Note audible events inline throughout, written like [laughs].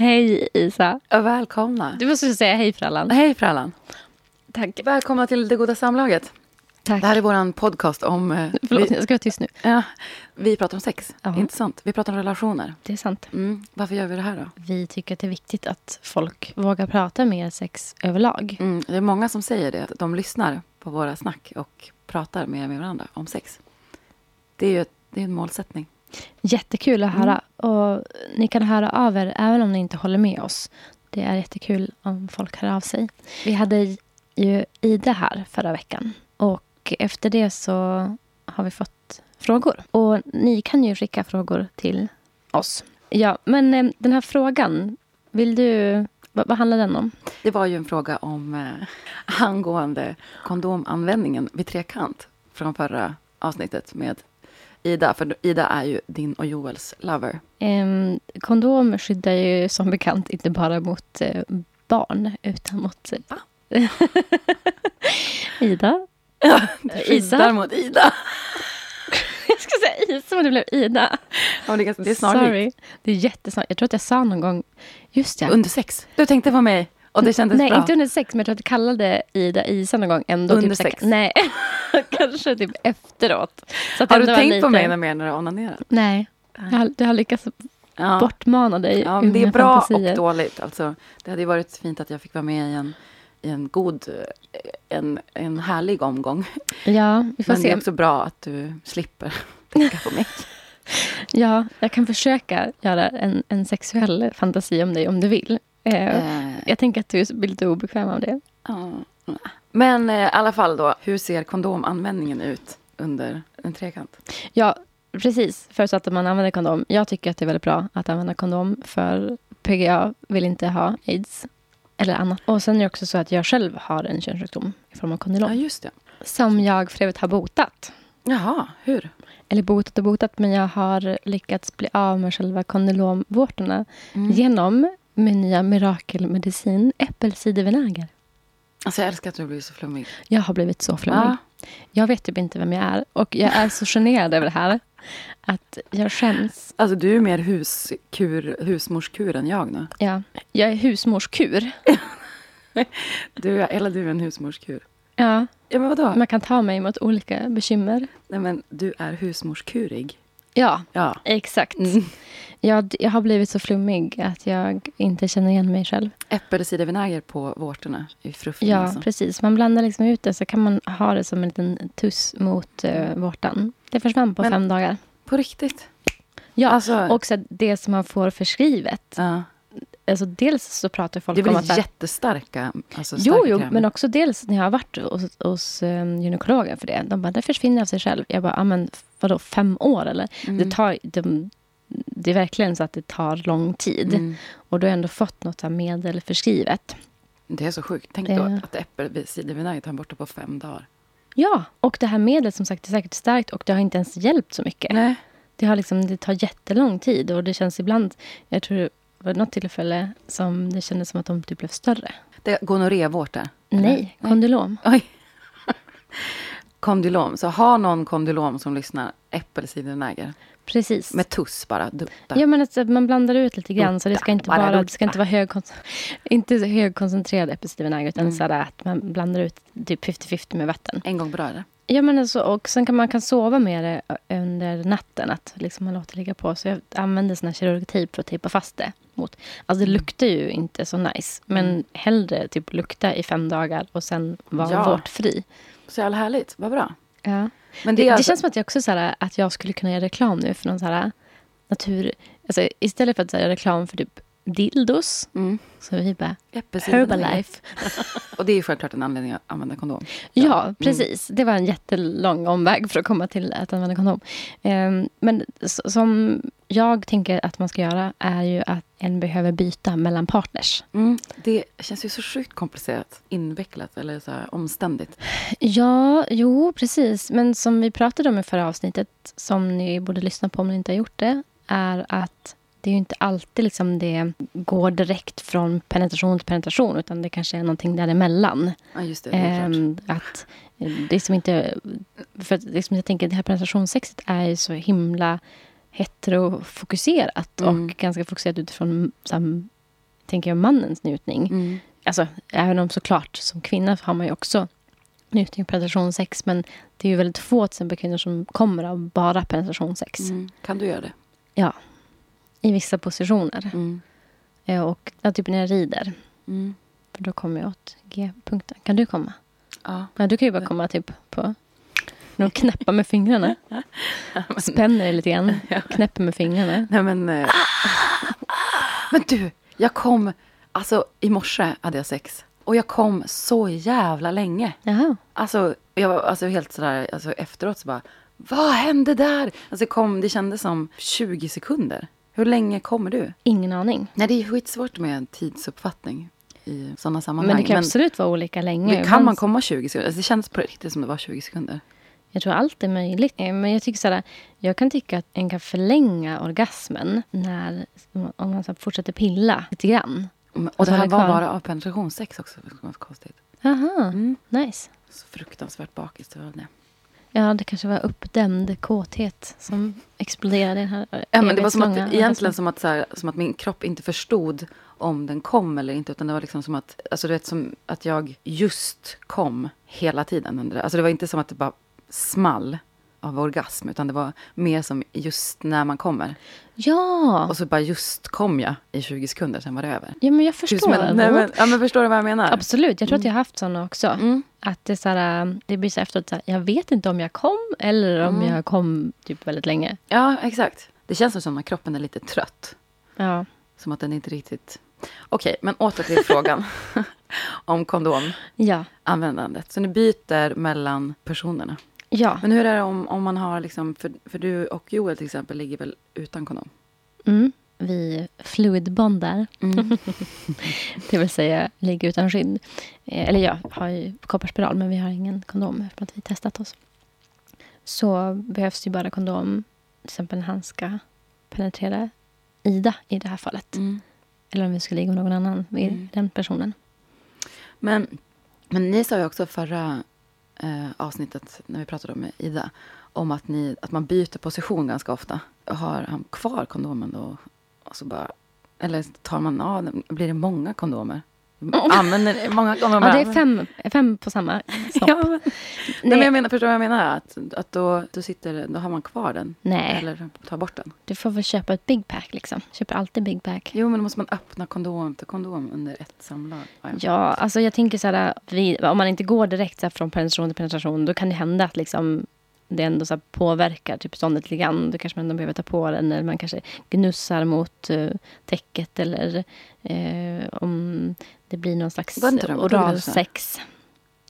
Hej Isa. Och välkomna. Du måste säga hej Frallan. Hej Frallan. Tack. Välkomna till Det Goda Samlaget. Tack. Det här är vår podcast om... eh, [laughs] Förlåt, vi, jag ska vara tyst nu. ja, vi pratar om sex. Ja. Intressant. Vi pratar om relationer. Det är sant. Mm. Varför gör vi det här då? Vi tycker att det är viktigt att folk vågar prata mer sex överlag. Mm, det är många som säger det, att de lyssnar på våra snack och pratar mer med varandra om sex. Det är ju det är en målsättning. Jättekul att höra. Och ni kan höra av er även om ni inte håller med oss. Det är jättekul om folk hör av sig. Vi hade ju Ida här förra veckan. Och efter det så har vi fått frågor. Och ni kan ju skicka frågor till oss. Ja, men eh, den här frågan, vill du... Vad, vad handlar den om? Det var ju en fråga om eh, angående kondomanvändningen vid trekant från förra avsnittet med Ida. För Ida är ju din och Joels lover. Em, kondom skyddar ju som bekant inte bara mot eh, barn, utan mot... Eh, [laughs] Ida? Isa? Skyddar mot Ida. [laughs] Jag ska säga Isa, men det blev Ida. Ja, det, är det är snarlikt. Sorry. Det är jättesnarligt. Jag tror att jag sa någon gång... Just ja. Under sex. Du tänkte på mig och det kändes Nej, bra. inte under sex, men jag tror att jag kallade Ida Isa någon gång. Ändå Under typ så här- sex? Nej, [laughs] kanske typ efteråt. Har du tänkt på lite- mig när mer när du har onanerat? Nej. Jag har, du har lyckats Ja. bortmana dig Ja, men det är bra fantasier. och dåligt. Alltså, det hade varit fint att jag fick vara med i en, i en god, en, en härlig omgång. Ja, vi får Men det se. är också bra att du slipper [laughs] tänka på mig. Ja, jag kan försöka göra en, en sexuell fantasi om dig om du vill. Eh, Eh, jag tänker att du blir lite obekväm av det. ja. Men eh, i alla fall då, hur ser kondomanvändningen ut under en trekant? Ja, precis. Förutsatt att man använder kondom. Jag tycker att det är väldigt bra att använda kondom. För PGA vill inte ha aids eller annat. Och sen är det också så att jag själv har en könssjukdom i form av Ja, kondylom. just det. Som jag för övrigt har botat. Jaha, hur? Eller botat och botat, men jag har lyckats bli av med själva kondylomvårtorna Mm. genom min nya mirakelmedicin äppelcidervinäger. Alltså jag älskar att du blir så flummig. Jag har blivit så flummig. Ja. Jag vet typ inte vem jag är. Och jag är så generad över det här. Att jag skäms. Alltså du är mer huskur, husmorskur än jag nu. Ja, jag är husmorskur. [laughs] Du eller du är en husmorskur. Ja, Ja men vadå? man kan ta mig mot olika bekymmer. Nej men du är husmorskurig. Ja, Ja. exakt. Mm. Jag, jag har blivit så flummig att jag inte känner igen mig själv. Äppelcidervinäger på vårtorna i fruften Ja, alltså. precis. Man blandar liksom ut det så kan man ha det som en liten tuss mot uh, vårtan. Det försvann på Men- fem dagar. På riktigt? Ja, Alltså- och så det som man får förskrivet. Ja. Alltså dels så pratar folk Det är om väl att... så här- jättestarka alltså Jo, jo, men också dels när jag har varit hos, hos um, gynekologen för det. De bara, det försvinner av sig själv. Jag bara, men vadå, fem år eller? Mm. Det, tar, det, det är verkligen så att det tar lång tid. Mm. Och du har ändå fått något här medel förskrivet. Det är så sjukt. Tänk då att äppelcidervinäger tar borta på fem dagar. Ja, och det här medlet som sagt är säkert starkt och det har inte ens hjälpt så mycket. Nej. Det, har liksom, det tar jättelång tid och det känns ibland, jag tror det var något tillfälle som det kändes som att de typ blev större. Det gonorrévårta? Nej, kondylom. Oj. [laughs] Kondylom. Så har någon kondylom som lyssnar, äppelcidervinäger. Precis. Med tuss bara. Dutta. Ja, men alltså, man blandar ut lite grann. Så det ska inte, Dutta, bara bara, det ska dutta. inte vara [laughs] inte högkoncentrerad äppelcidervinäger. Utan Mm. så att man blandar ut typ 50-50 med vatten. En gång per dag? Ja, men alltså, och sen kan man kan sova med det under natten. Att liksom man låter ligga på. Så jag använder sån här kirurgtejp för att tejpa fast det. Mot. Alltså det luktar ju inte så nice. Men Mm. hellre typ lukta i fem dagar och sen vara Ja. vårtfri. Så jävla härligt. Vad bra. Ja. Men Det, det, är det alltså, känns som att jag också så här, att jag skulle kunna göra reklam nu för någon så här natur... Alltså, istället för att göra reklam för typ dildos Mm. så vi bara. Herbalife. [laughs] Och det är ju självklart en anledning att använda kondom. Ja, Mm. precis. Det var en jättelång omväg för att komma till att använda kondom. Ehm, men som jag tänker att man ska göra är ju att en behöver byta mellan partners. Mm. Det känns ju så sjukt komplicerat, invecklat eller så omständigt. Ja, jo, precis. Men som vi pratade om i förra avsnittet, som ni borde lyssna på om ni inte har gjort det, är att det är ju inte alltid liksom det går direkt från penetration till penetration, utan det kanske är någonting däremellan. Ja, just det. det är klart. Ehm, att det är som inte... För att liksom jag tänker, det här penetrationssexet är ju så himla heterofokuserat Mm. och ganska fokuserat utifrån, sam, tänker jag, mannens njutning. Mm. Alltså, även om såklart som kvinna har man ju också njutning av penetrationssex. Men det är ju väldigt få till exempel kvinnor som kommer av bara penetrationssex. Mm. Kan du göra det? Ja. I vissa positioner. Mm. Eh, Och ja, typ när jag rider. Mm. För då kommer jag åt G-punkten. Kan du komma? Ja. Ja, du kan ju bara komma typ på... [laughs] Någon knäppa med fingrarna. Spänner dig lite grann. Knäpper med fingrarna. Nej men... Eh, men du, jag kom... Alltså i morse hade jag sex. Och jag kom så jävla länge. Jaha. Alltså, jag var alltså, helt sådär, alltså, efteråt så bara, vad hände där? Alltså, kom, det kändes som 20 sekunder. Hur länge kommer du? Ingen aning. Nej, det är skitsvårt med tidsuppfattning i sådana sammanhang. Men det kan absolut vara olika länge. men kan man komma 20 sekunder? Alltså, det kändes på riktigt som det var 20 sekunder. Jag tror allt är möjligt. Eh, Men jag tycker såhär, jag kan tycka att en kan förlänga orgasmen när, om man så fortsätter pilla lite grann. Mm, Och Alltså, det här var bara av penetrationssex också. Det konstigt. Aha, Mm. nice. Så fruktansvärt bakis. Det var det. Ja, det kanske var uppdämd kåthet som exploderade här Ja, men det var som att, egentligen som att, så här, som att min kropp inte förstod om den kom eller inte. Utan det var liksom som att, alltså du vet, som att jag just kom hela tiden. Under det. Alltså det var inte som att det bara small av orgasm. Utan det var mer som just när man kommer. Ja, Och så bara just kom jag i 20 sekunder, sen var det över. ja men jag förstår. som en- nej, men, ja, men förstår du vad jag menar? Absolut, jag tror att jag har haft såna också. Mm. Att det, så här, det blir så efteråt, så här, jag vet inte om jag kom eller om Mm. jag kom typ väldigt länge. Ja, exakt. Det känns som att kroppen är lite trött. Ja, Som att den inte riktigt... Okej, men åter till frågan [laughs] om kondomanvändandet. ja, Så ni byter mellan personerna. Ja. Men hur är det om, om man har liksom... För, för du och Joel till exempel ligger väl utan kondom? Mm. Vi fluidbondar. [laughs] Det vill säga ligga utan skydd. Eh, eller jag har ju kopparspiral men vi har ingen kondom eftersom att vi testat oss. Så behövs ju bara kondom. Till exempel när han ska penetrera Ida i det här fallet. Mm. Eller om vi ska ligga med någon annan, med Mm. den personen. Men, men ni sa ju också förra eh, avsnittet, när vi pratade om Ida, om att, ni, att man byter position ganska ofta. Har han kvar kondomen då? Och så bara, eller tar man av den? Blir det många kondomer? Använder många kondomer? Ja, det är fem, fem på samma snopp. Ja, [laughs] men, nej. Men jag menar, förstår du vad jag menar? Att, att då, då, sitter, då har man kvar den. Nej, Eller tar bort den. du får väl köpa ett big pack liksom. Köper alltid big pack. Jo, men då måste man öppna kondom till kondom under ett samlag. Ja, alltså jag tänker så här, vi, om man inte går direkt så från penetration till penetration, då kan det hända att liksom, det ändå så påverkar typ ståndet lite grann. Då kanske man ändå behöver ta på den, eller man kanske gnussar mot uh, täcket, eller eh, om det blir någon slags oralsex.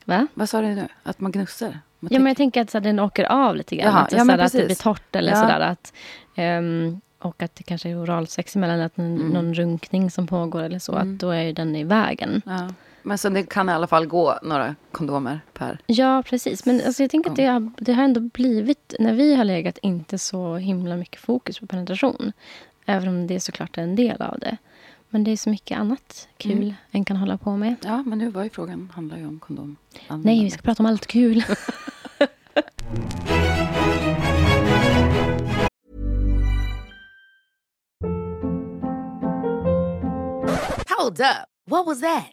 Va? Vad sa du nu? Att man gnussar? Man Ja, men jag tänker att så här, den åker av lite grann. Jaha, att, ja, så här, att det blir torrt eller Ja. sådär. Att, ehm, och att det kanske är oralsex emellan, att Mm. någon runkning som pågår eller så. Mm. Att då är ju den i vägen. Ja. Men så det kan i alla fall gå några kondomer per... Ja, precis. Men alltså, jag tänker att det har, det har ändå blivit, när vi har legat, inte så himla mycket fokus på penetration. Även om det såklart är en del av det. Men det är så mycket annat kul Mm. en kan hålla på med. Ja, men nu var ju frågan, handlar ju om kondom. Nej, vi ska prata om allt kul. [laughs] Hold up. What was that?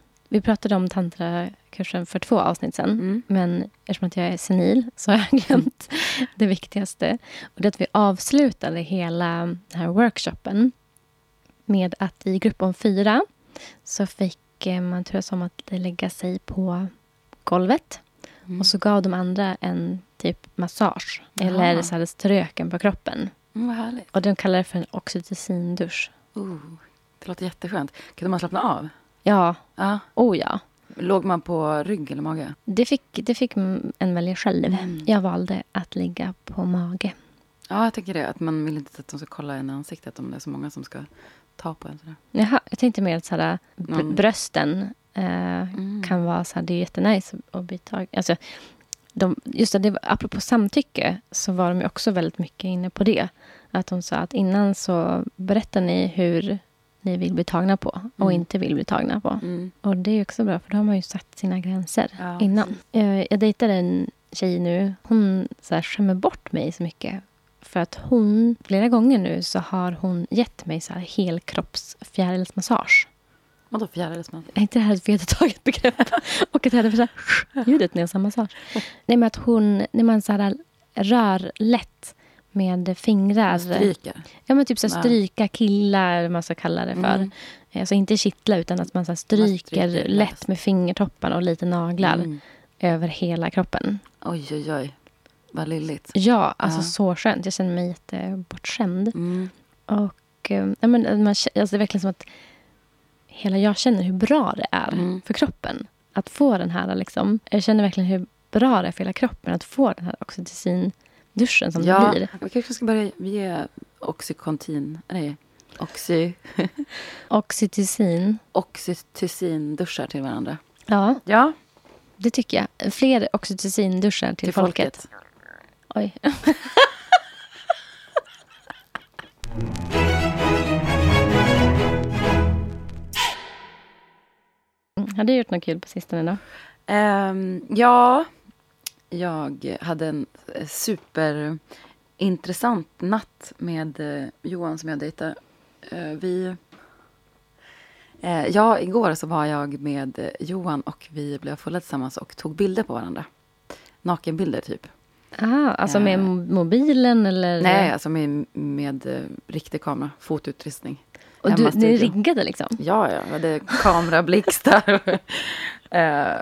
Vi pratade om tantrakursen för två avsnitt sen. Mm. Men eftersom att jag är senil så har jag glömt [laughs] det viktigaste. Och det är att vi avslutade hela den här workshopen med att i grupp om fyra så fick eh, man turas om att lägga sig på golvet. Mm. Och så gav de andra en typ massage. Jaha. Eller så hade ströken på kroppen. Mm. Och de kallar det för en oxytocindusch. Oh, det låter jätteskönt. Kunde man slappna av? Ja, Ja. oh ja. Låg man på rygg eller mage? Det fick, det fick en välja själv. Mm. Jag valde att ligga på mage. Ja, jag tänker det. Att man vill inte att de ska kolla en i ansiktet om det är så många som ska ta på en. Sådär. Jaha, jag tänkte mer att så här, br- Mm. brösten eh, kan vara så här, det är jättenice att bli tagen. Alltså, de, just det, apropå samtycke så var de också väldigt mycket inne på det. Att de sa att innan så berättar ni hur ni vill bli tagna på och Mm. inte vill bli tagna på. Mm. Och det är också bra, för då har man ju satt sina gränser Ja, innan. Jag, jag dejtade en tjej nu. Hon så här, skämmer bort mig så mycket. För att hon, flera gånger nu, så har hon gett mig så här helkroppsfjärilsmassage. Vadå fjärilsman? Är inte det här ett vedertaget begrepp? [laughs] och att jag hade så här, ljudet när jag sa massage. [laughs] Nej, men att hon, när man så här, rör lätt med fingrar. Stryker. Ja, men typ så Ja. stryka killar, man ska kalla det för. Mm. Alltså inte kittla, utan att man så stryker, stryker lätt med fingertopparna och lite naglar Mm. över hela kroppen. Oj, oj, oj. Vad lilligt. Ja, alltså Ja. så skönt. Jag känner mig jättebortskämd. Mm. Och eh, ja, men, man, kä- alltså, det är verkligen som att hela jag känner hur bra det är Mm. för kroppen. Att få den här, liksom, jag känner verkligen hur bra det är för hela kroppen att få den här oxytocin-duschen som det Ja, blir. vi kanske ska börja ge Oxycontin. Nej, Oxy, [laughs] Oxytocin, oxytocin-duschar till varandra. ja, Ja, det tycker jag. Fler oxytocin-duschar till, till folket. folket. Oj. [laughs] Har du gjort något kul på sistone då? Ehm, ja, jag hade en eh, superintressant natt med eh, Johan som jag dejtade. Eh, vi... Ja, igår så var jag med Johan och vi blev fulla tillsammans och tog bilder på varandra. Nakenbilder, typ. Ah, alltså med mo- mobilen eller? Nej, alltså med, med riktig kamera, fotoutrustning. Och du, ni riggade liksom? Ja, ja, vi hade kamerablixtar. [laughs] Eh,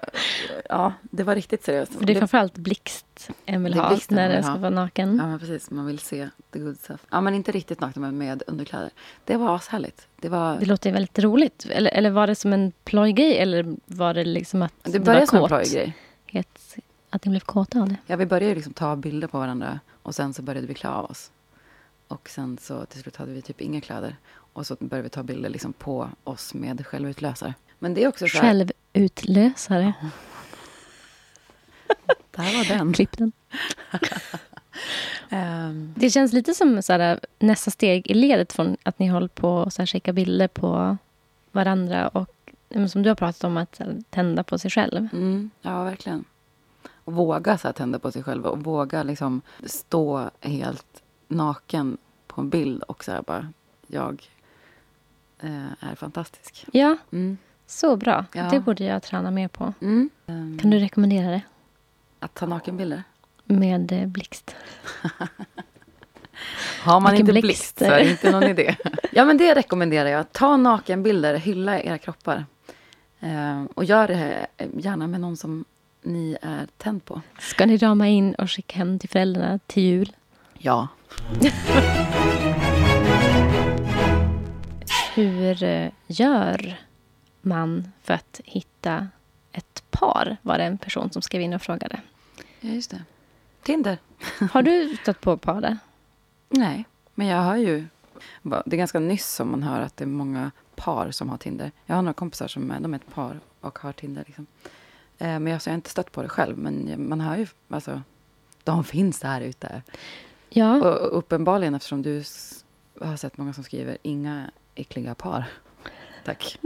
ja, det var riktigt seriöst. För det är framförallt blixt en vill Det ha när man den ska vara naken. Ja, men precis. Man vill se the good stuff. Ja, men inte riktigt nakna, men med underkläder. Det var ashärligt. Det, var, Det låter väldigt roligt. Eller, eller var det som en plojgrej eller var det liksom att det var började som en kåt? plojgrej. Att, att ni blev kåta av det? Ja, vi började liksom ta bilder på varandra och sen så började vi klä av oss. Och sen så till slut hade vi typ inga kläder. Och så började vi ta bilder liksom på oss med självutlösare. Men det är också så här, Självutlösare. Där var den. Klipp den. [laughs] Ehm, Det känns lite som så här, nästa steg i ledet från att ni håller på och så här, skicka bilder på varandra och som du har pratat om att här, tända på sig själv. mm, ja, verkligen. Och våga så här, tända på sig själv och våga liksom stå helt naken på en bild och så bara, jag är fantastisk. Ja, Mm. så bra. Ja. Det borde jag träna mer på. Mm. Kan du rekommendera det? Att ta nakenbilder? Med eh, blixt. [laughs] Har man Vilken inte blixt. blixt så är det inte någon idé. [laughs] ja, men det rekommenderar jag. Ta nakenbilder, hylla era kroppar. Eh, och gör det eh, gärna med någon som ni är tänd på. Ska ni rama in och skicka hem till föräldrarna till jul? Ja. [laughs] Hur eh, gör man för att hitta ett par? Var det en person som skrev in och frågade. ja, just det. Tinder? [laughs] Har du stött på par där? Nej, men jag har ju... Det är ganska nyss som man hör att det är många par som har Tinder. Jag har några kompisar som är, de är ett par och har Tinder. Liksom. Eh, men jag, har inte stött på det själv. Men man hör ju... Alltså, de finns där ute. Ja, Och uppenbarligen eftersom du har sett många som skriver inga äckliga par. Tack.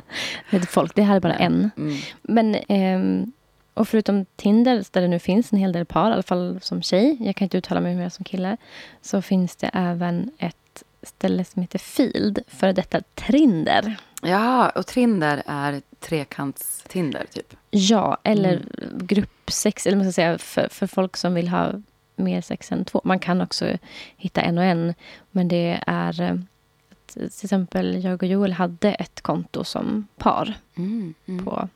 [laughs] är folk. Det här är bara en. Mm. Men, ehm, och förutom Tinder, där det nu finns en hel del par, i alla fall som tjej, jag kan inte uttala mig mer som kille, så finns det även ett ställe som heter Field, för detta Trinder. Ja, och Trinder är trekants-Tinder typ. Ja, eller Mm. gruppsex, eller man ska säga för, för folk som vill ha mer sex än två. Man kan också hitta en och en, men det är... Till exempel jag och Joel hade ett konto som par. Mm. Mm. på...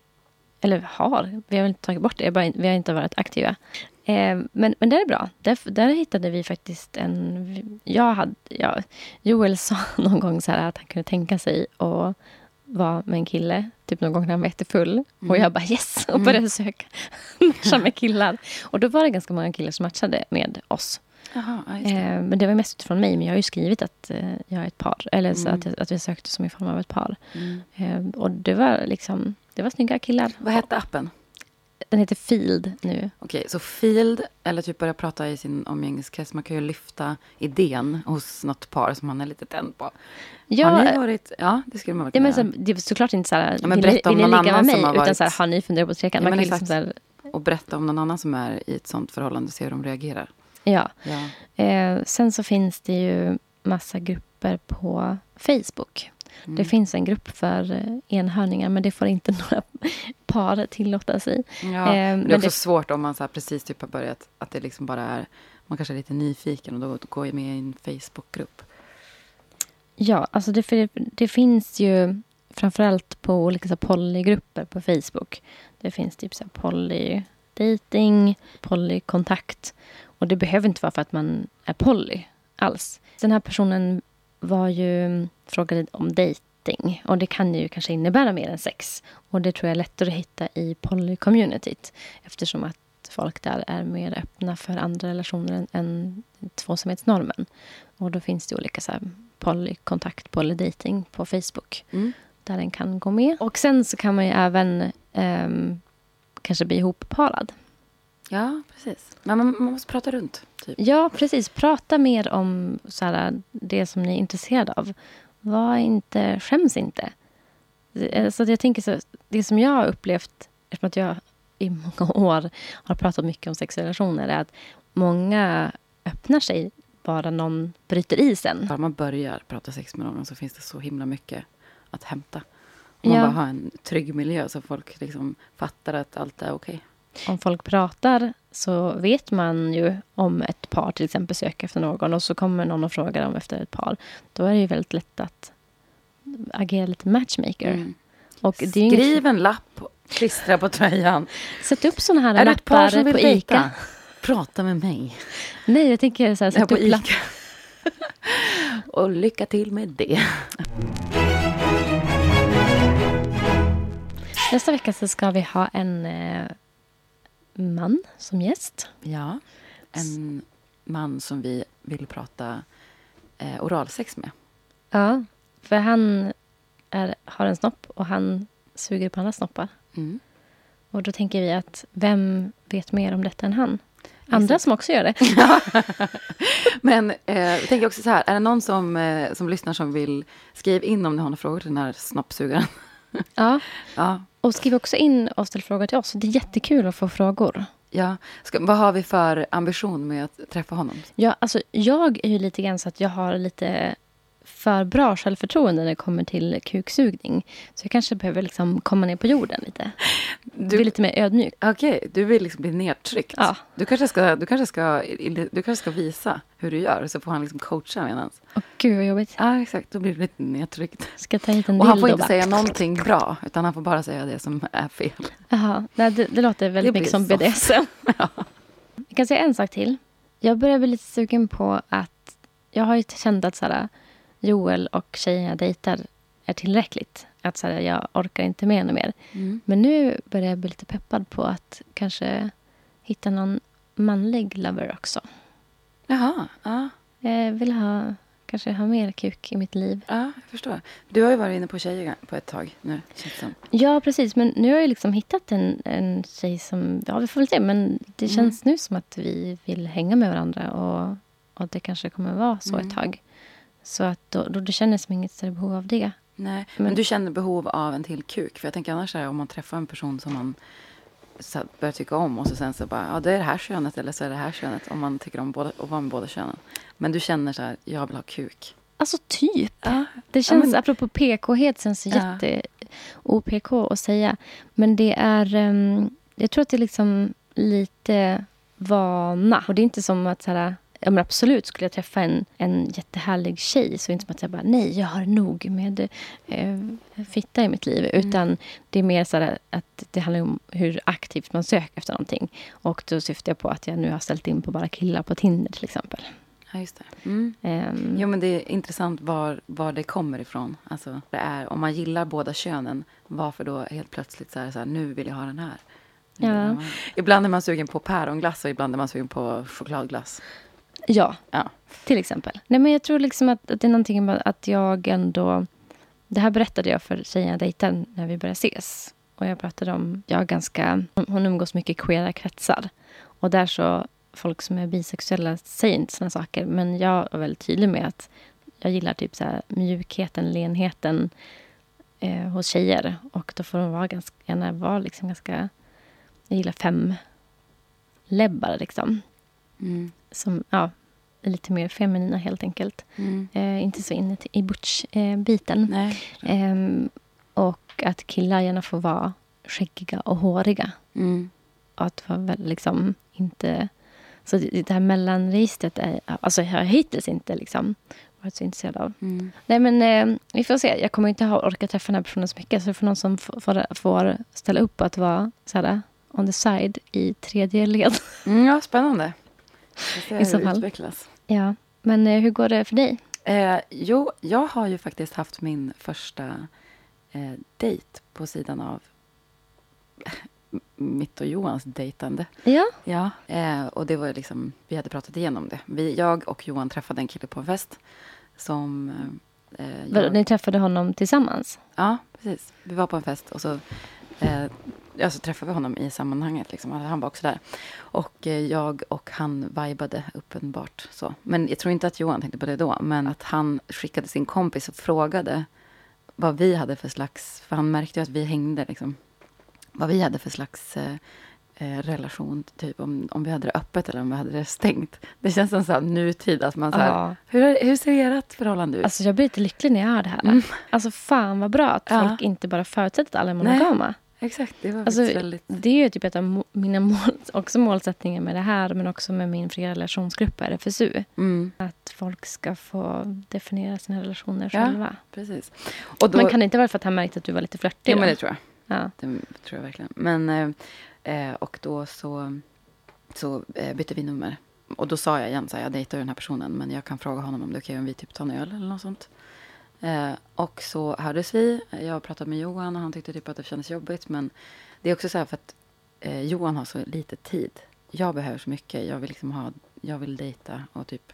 Eller har, vi har väl inte tagit bort det, jag bara, vi har inte varit aktiva. Eh, men, men det är bra. Där, där hittade vi faktiskt en... Jag hade, ja, Joel [laughs] sa någon gång så att han kunde tänka sig att vara med en kille, typ någon gång när han var jättefull. Och jag bara yes! Och började söka [laughs] matcha med killar. Och då var det ganska många killar som matchade med oss. Ja, det. Eh, men det var mest utifrån mig, men jag har ju skrivit att eh, jag är ett par. Eller så Mm. att, jag, att vi sökte som i form av ett par. Mm. Eh, och det var liksom, det var snygga killar. Vad hette appen? Den heter Field nu. Okej, så Field, eller typ börja prata i sin omgängeskrets. Man kan ju lyfta idén hos något par som man är lite tänd på. Ja, Har ni varit... Ja, det skulle man väl ja, kunna men så, det är såklart inte så här, Ja, men berätta om vill ni någon ligga med annan mig? som har Utan varit- så här, har ni funderat på trekant? Ja, Man men kan liksom så här, Och berätta om någon annan som är i ett sånt förhållande, se hur de reagerar. Ja. Ja. Eh, sen så finns det ju massa grupper på Facebook. Mm. Det finns en grupp för eh, enhörningar, men det får inte [laughs] några par tillåta sig. Ja, Eh, det är men också det- svårt om man så precis typ har börjat, att det liksom bara är, man kanske är lite nyfiken och då går med i en Facebookgrupp. Ja, alltså det, det finns ju framförallt på olika så polygrupper på Facebook. Det finns typ så här polydating, polykontakt. Och det behöver inte vara för att man är poly alls. Den här personen var ju frågade om dating och det kan ju kanske innebära mer än sex. Och det tror jag är lättare att hitta i poly-communityt eftersom att folk där är mer öppna för andra relationer än, tvåsamhetsnormen. Och då finns det olika så här polykontakt, polydating på Facebook Mm. där den kan gå med. Och sen så kan man ju även ehm, kanske bli ihopparad. Ja, precis. Men man, man måste prata runt, typ. Ja, precis. Prata mer om så här, det som ni är intresserade av. Var inte, skäms inte. Eh, Så jag tänker så, det som jag har upplevt, eftersom att jag i många [laughs] år har pratat mycket om sexrelationer, är att många öppnar sig bara någon bryter isen. Bara man börjar prata sex med någon så finns det så himla mycket att hämta. Om man Ja. bara har en trygg miljö så folk liksom fattar att allt är okej. Om folk pratar så vet man ju om ett par till exempel söker efter någon och så kommer någon och frågar dem efter ett par. Då är det ju väldigt lätt att agera lite matchmaker. Mm. Och det ju inget- Skriv en lapp, klistra på tröjan. Sätt upp såna här Är det ett par lappar som vill på dejta? Ica. Prata med mig. Nej, jag tänker så här, sätt upp lapp. Ica. [laughs] Och lycka till med det. Nästa vecka så ska vi ha en eh, man som gäst. Ja, en man som vi vill prata eh, oralsex med. Ja, för han är, har en snopp och han suger på andra snoppar. Mm. Och då tänker vi att vem vet mer om detta än han? Andra som också gör det. [laughs] Men eh, jag tänker också så här, är det någon som, eh, som lyssnar som vill skriva in om ni har några frågor till den här snoppsugaren? Ja. [laughs] Ja. Och skriv också in och ställ frågor till oss. Det är jättekul att få frågor. ja. Ska, vad har vi för ambition med att träffa honom? Ja, alltså, jag är ju lite grann så att jag har lite för bra självförtroende när det kommer till kuksugning. Så jag kanske behöver liksom komma ner på jorden lite. Du är lite mer ödmjuk. Okej, du vill liksom bli nedtryckt. Ja. Du, kanske ska, du, kanske ska, du kanske ska visa hur du gör, så får han liksom coacha medans. Åh, gud vad jobbigt. Ja, exakt. Då blir du lite nedtryckt. Ska ta hit en Och han får inte bara- säga någonting bra, utan han får bara säga det som är fel. Jaha, nej, det, det låter väldigt Det mycket som blir BDSM. [laughs] Jag kan säga en sak till. Jag börjar bli lite sugen på att... Jag har ju känt att så här, Joel och tjejen jag dejtar är tillräckligt. Att så här, jag orkar inte med något mer. Mm. Men nu börjar jag bli lite peppad på att kanske hitta någon manlig lover också. Jaha, ja, Jag vill ha, kanske ha mer kuk i mitt liv. ja, jag förstår. Du har ju varit inne på tjejer på ett tag nu, känns. Ja, precis. Men nu har jag liksom hittat en, en tjej som... Ja, vi får väl se. Men det känns nu som att vi vill hänga med varandra. Och, och det kanske kommer vara så ett tag. Så att då, då det känns som inget större behov av det. Nej, men, Men- du känner behov av en till kuk? För jag tänker annars är om man träffar en person som man så här börjar tycka om och så sen så bara, ja det är det här könet eller så är det här könet. Om man tycker om båda, och vara med båda könen. Men du känner så här, jag vill ha kuk. Alltså typ. Ja, Det känns, men- apropå PK-het, känns Ja. jätte OPK att säga. Men det är... ehm, jag tror att det är liksom lite vana. Och det är inte som att så här, ja, men absolut, skulle jag träffa en, en jättehärlig tjej så är det inte som att jag bara nej, jag har nog med eh, fitta i mitt liv. Utan det är mer så att det handlar om hur aktivt man söker efter någonting. Och då syftar jag på att jag nu har ställt in på bara killar på Tinder till exempel. Ja, just det. Mm. Ehm, Jo, men det är intressant var, var det kommer ifrån. Alltså, det är, om man gillar båda könen, varför då helt plötsligt så här, så här nu vill jag ha den här. Ja. Ibland är man sugen på päronglass och ibland är man sugen på chokladglass. Ja, Ja. Till exempel. Nej, men jag tror liksom att, att det är någonting med att jag ändå... Det här berättade jag för tjejen jag dejtade när vi började ses. Och jag pratade om... Jag är ganska... Hon umgås mycket i queera kretsar. Och där så... Folk som är bisexuella säger inte såna saker. Men jag är väldigt tydlig med att jag gillar typ så här mjukheten, lenheten eh, hos tjejer. Och då får de vara ganska, gärna vara liksom ganska... Jag gillar fem läbbar liksom. Mm. Som, ja, är lite mer feminina helt enkelt. Mm. Eh, inte så inne i butch-biten. Ehm, och att killar gärna får vara skäggiga och håriga. Mm. Och att vara väl liksom inte... Så det, här mellanregistret är, alltså jag har hittills inte liksom varit så intresserad av. Mm. Nej men eh, vi får se. Jag kommer inte ha orkat träffa den här personen så mycket. Så det får någon som får, får, ställa upp att vara så här, on the side i tredje led. Mm, ja, spännande. I så fall. utvecklas. ja. Men eh, hur går det för dig? Eh, jo, jag har ju faktiskt haft min första eh, dejt på sidan av [laughs] mitt och Johans dejtande. Ja. Ja, eh, och det var liksom, vi hade pratat igenom det. Vi, jag och Johan träffade en kille på en fest som... Eh, Vadå, jag- Ni träffade honom tillsammans? Ja, precis. Vi var på en fest och så, eh, ja, så träffade vi honom i sammanhanget. Liksom. Han var också där. Och eh, jag och han vibade uppenbart. Så. Men jag tror inte att Johan tänkte på det då. Men att han skickade sin kompis och frågade vad vi hade för slags... För han märkte ju att vi hängde. Liksom, vad vi hade för slags eh, eh, relation. Typ om, om vi hade det öppet eller om vi hade det stängt. Det känns som så här nutid. Att man så här, Ja. hur, hur ser ert förhållande ut? Alltså jag blir lite lycklig när jag hör det här. Alltså fan vad bra att Ja. folk inte bara förutsätter att alla är monogama. Exakt, det var Alltså, väldigt... Det är ju typ ett av mina [laughs] mål, också målsättningar med det här men också med min fria relationsgrupp RFSU. Mm. Att folk ska få definiera sina relationer Ja. själva. Precis. Och då, Men kan det inte vara för att han märkte att du var lite flörtig? ja, men det tror jag. Ja. Det tror jag verkligen. Men, eh, eh, och då så, så eh, bytte vi nummer. Och då sa jag igen så här, jag dejtar den här personen, men jag kan fråga honom om det är okej om vi typ tar en öl eller något sånt. Eh, och så hördes vi. Jag pratade med Johan och han tyckte typ att det kändes jobbigt. Men det är också så här för att eh, Johan har så lite tid. Jag behöver så mycket. Jag vill liksom ha, jag vill dejta och typ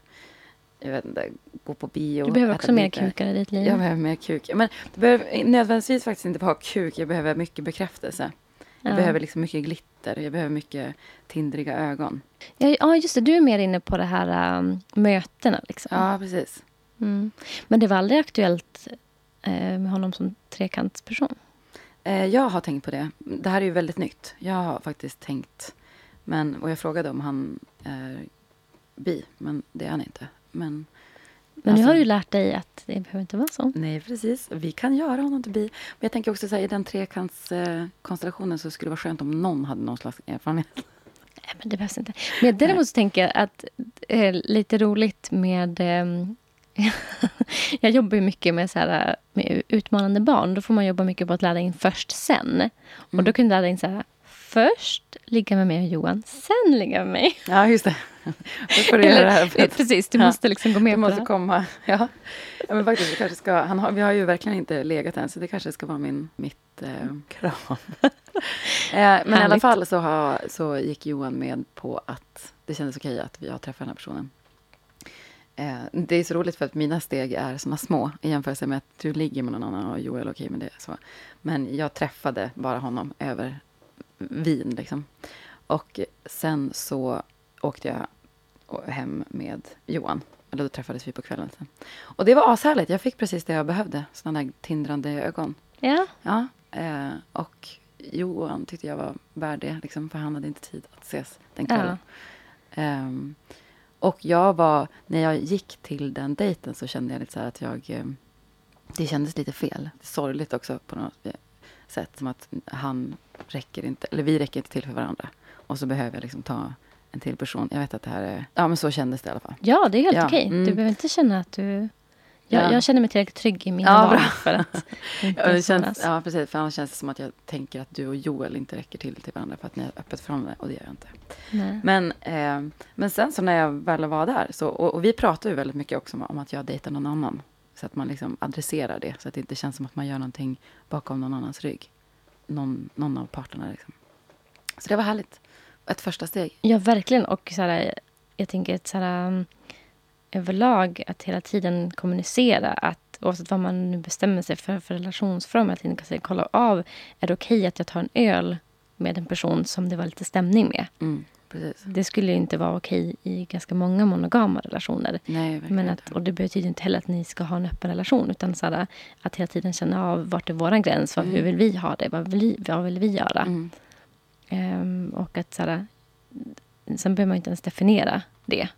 jag vet inte, gå på bio. Du behöver också mer kukar i ditt liv. Jag behöver mer kuk. Men det behöver nödvändigtvis faktiskt inte vara kuk. Jag behöver mycket bekräftelse. Jag Ja. behöver liksom mycket glitter. Jag behöver mycket tindriga ögon. Ja, just det. Du är mer inne på det här um, mötena. Liksom. Ja, precis. Mm. Men det var aldrig aktuellt eh, med honom som trekantsperson? Eh, jag har tänkt på det. Det här är ju väldigt nytt. Jag har faktiskt tänkt. Men, och jag frågade om han är bi, men det är han inte. Men, Men Alltså- nu har du lärt dig att det behöver inte vara så. Nej, precis. Vi kan göra honom till bi. Men jag tänker också så här, i den trekantskonstellationen eh, så skulle det vara skönt om någon hade någon slags erfarenhet. Nej, men det behövs inte. Men däremot så tänker jag att det är lite roligt med... ehm, [laughs] jag jobbar ju mycket med, så här, med utmanande barn. Då får man jobba mycket på att lära in först, sen. Och då kan du lära in så här... Först ligga med mig och Johan, sen ligga med mig. Ja, just det. Då får du göra det här. Eller, precis, du Ja. måste liksom gå med Du på måste det. komma. Ja. ja, men faktiskt, vi kanske ska... Han har, vi har ju verkligen inte legat än, så det kanske ska vara min, mitt eh, krav. [laughs] eh, men i alla Härligt. fall så, har, så gick Johan med på att det kändes okej att vi har träffat den här personen. Eh, det är så roligt för att mina steg är såna små i jämförelse med att du ligger med någon annan och Joel okej med det. Så. Men jag träffade bara honom över vin liksom. Och sen så åkte jag hem med Johan. Eller då träffades vi på kvällen sen. Och det var ashärligt. Jag fick precis det jag behövde. Sådana där tindrande ögon. Ja, Ja. Eh, och Johan tyckte jag var värd det. Liksom, för han hade inte tid att ses den kvällen. Ehm, och jag var, när jag gick till den dejten så kände jag lite så att jag... Eh, det kändes lite fel. Sorgligt också på något sätt. Som att han räcker inte, eller vi räcker inte till för varandra. Och så behöver jag liksom ta en till person. Jag vet att det här är... Ja, men så kändes det i alla fall. ja det är helt Ja, okej. mm. Du behöver inte känna att du... Jag, Ja. jag känner mig tillräckligt trygg i mina Ja, val för att [laughs] inte Ja, det känns, ja, precis. För annars känns det som att jag tänker att du och Joel inte räcker till till varandra för att ni har öppet förhållande. Och det gör jag inte. Nej. Men, eh, men sen så när jag väl var där, så, och, och vi pratar ju väldigt mycket också om, om att jag dejtar någon annan. Så att man liksom adresserar det, så att det inte känns som att man gör någonting bakom någon annans rygg. Någon, någon av parterna liksom. Så det var härligt. Ett första steg. Ja, verkligen. Och så här, jag tänker att så här, överlag att hela tiden kommunicera att oavsett vad man nu bestämmer sig för, för relationsform, att kan säga, kolla av, är det okej att jag tar en öl med en person som det var lite stämning med? Mm. Det skulle ju inte vara okej i ganska många monogama relationer. Nej, Men att, och det betyder inte heller att ni ska ha en öppen relation. Utan så här, att hela tiden känna av vart är vår gräns? Vad, Hur vill vi ha det? Vad vill, vi- vad vill vi göra? Mm, Ehm, och att så här, sen behöver man inte ens definiera det.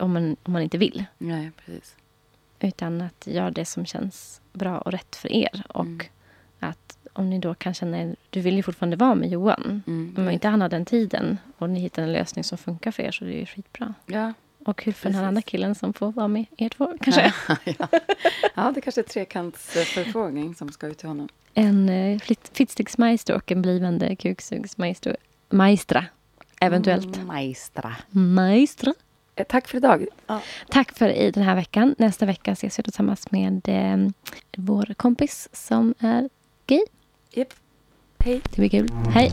Om man, om man inte vill. nej, precis. Utan att göra det som känns bra och rätt för er. Och Mm. att om ni då kan känna er, du vill ju fortfarande vara med Johan. Mm, Om inte han har den tiden och ni hittar en lösning som funkar för er så är det ju skitbra. Ja, Och kul för den här andra killen som får vara med er två kanske. ja. [laughs] ja, det kanske är trekantsförfrågning som ska ut till honom. En uh, fittsticksmaestro och en blivande kuksugsmaestro. Maestra, eventuellt. Maestra. Maestra. Eh, Tack för idag. Ja. Tack för i den här veckan. Nästa vecka ses vi tillsammans med eh, vår kompis som är gay. Japp. Hej. Det blir kul. Hej!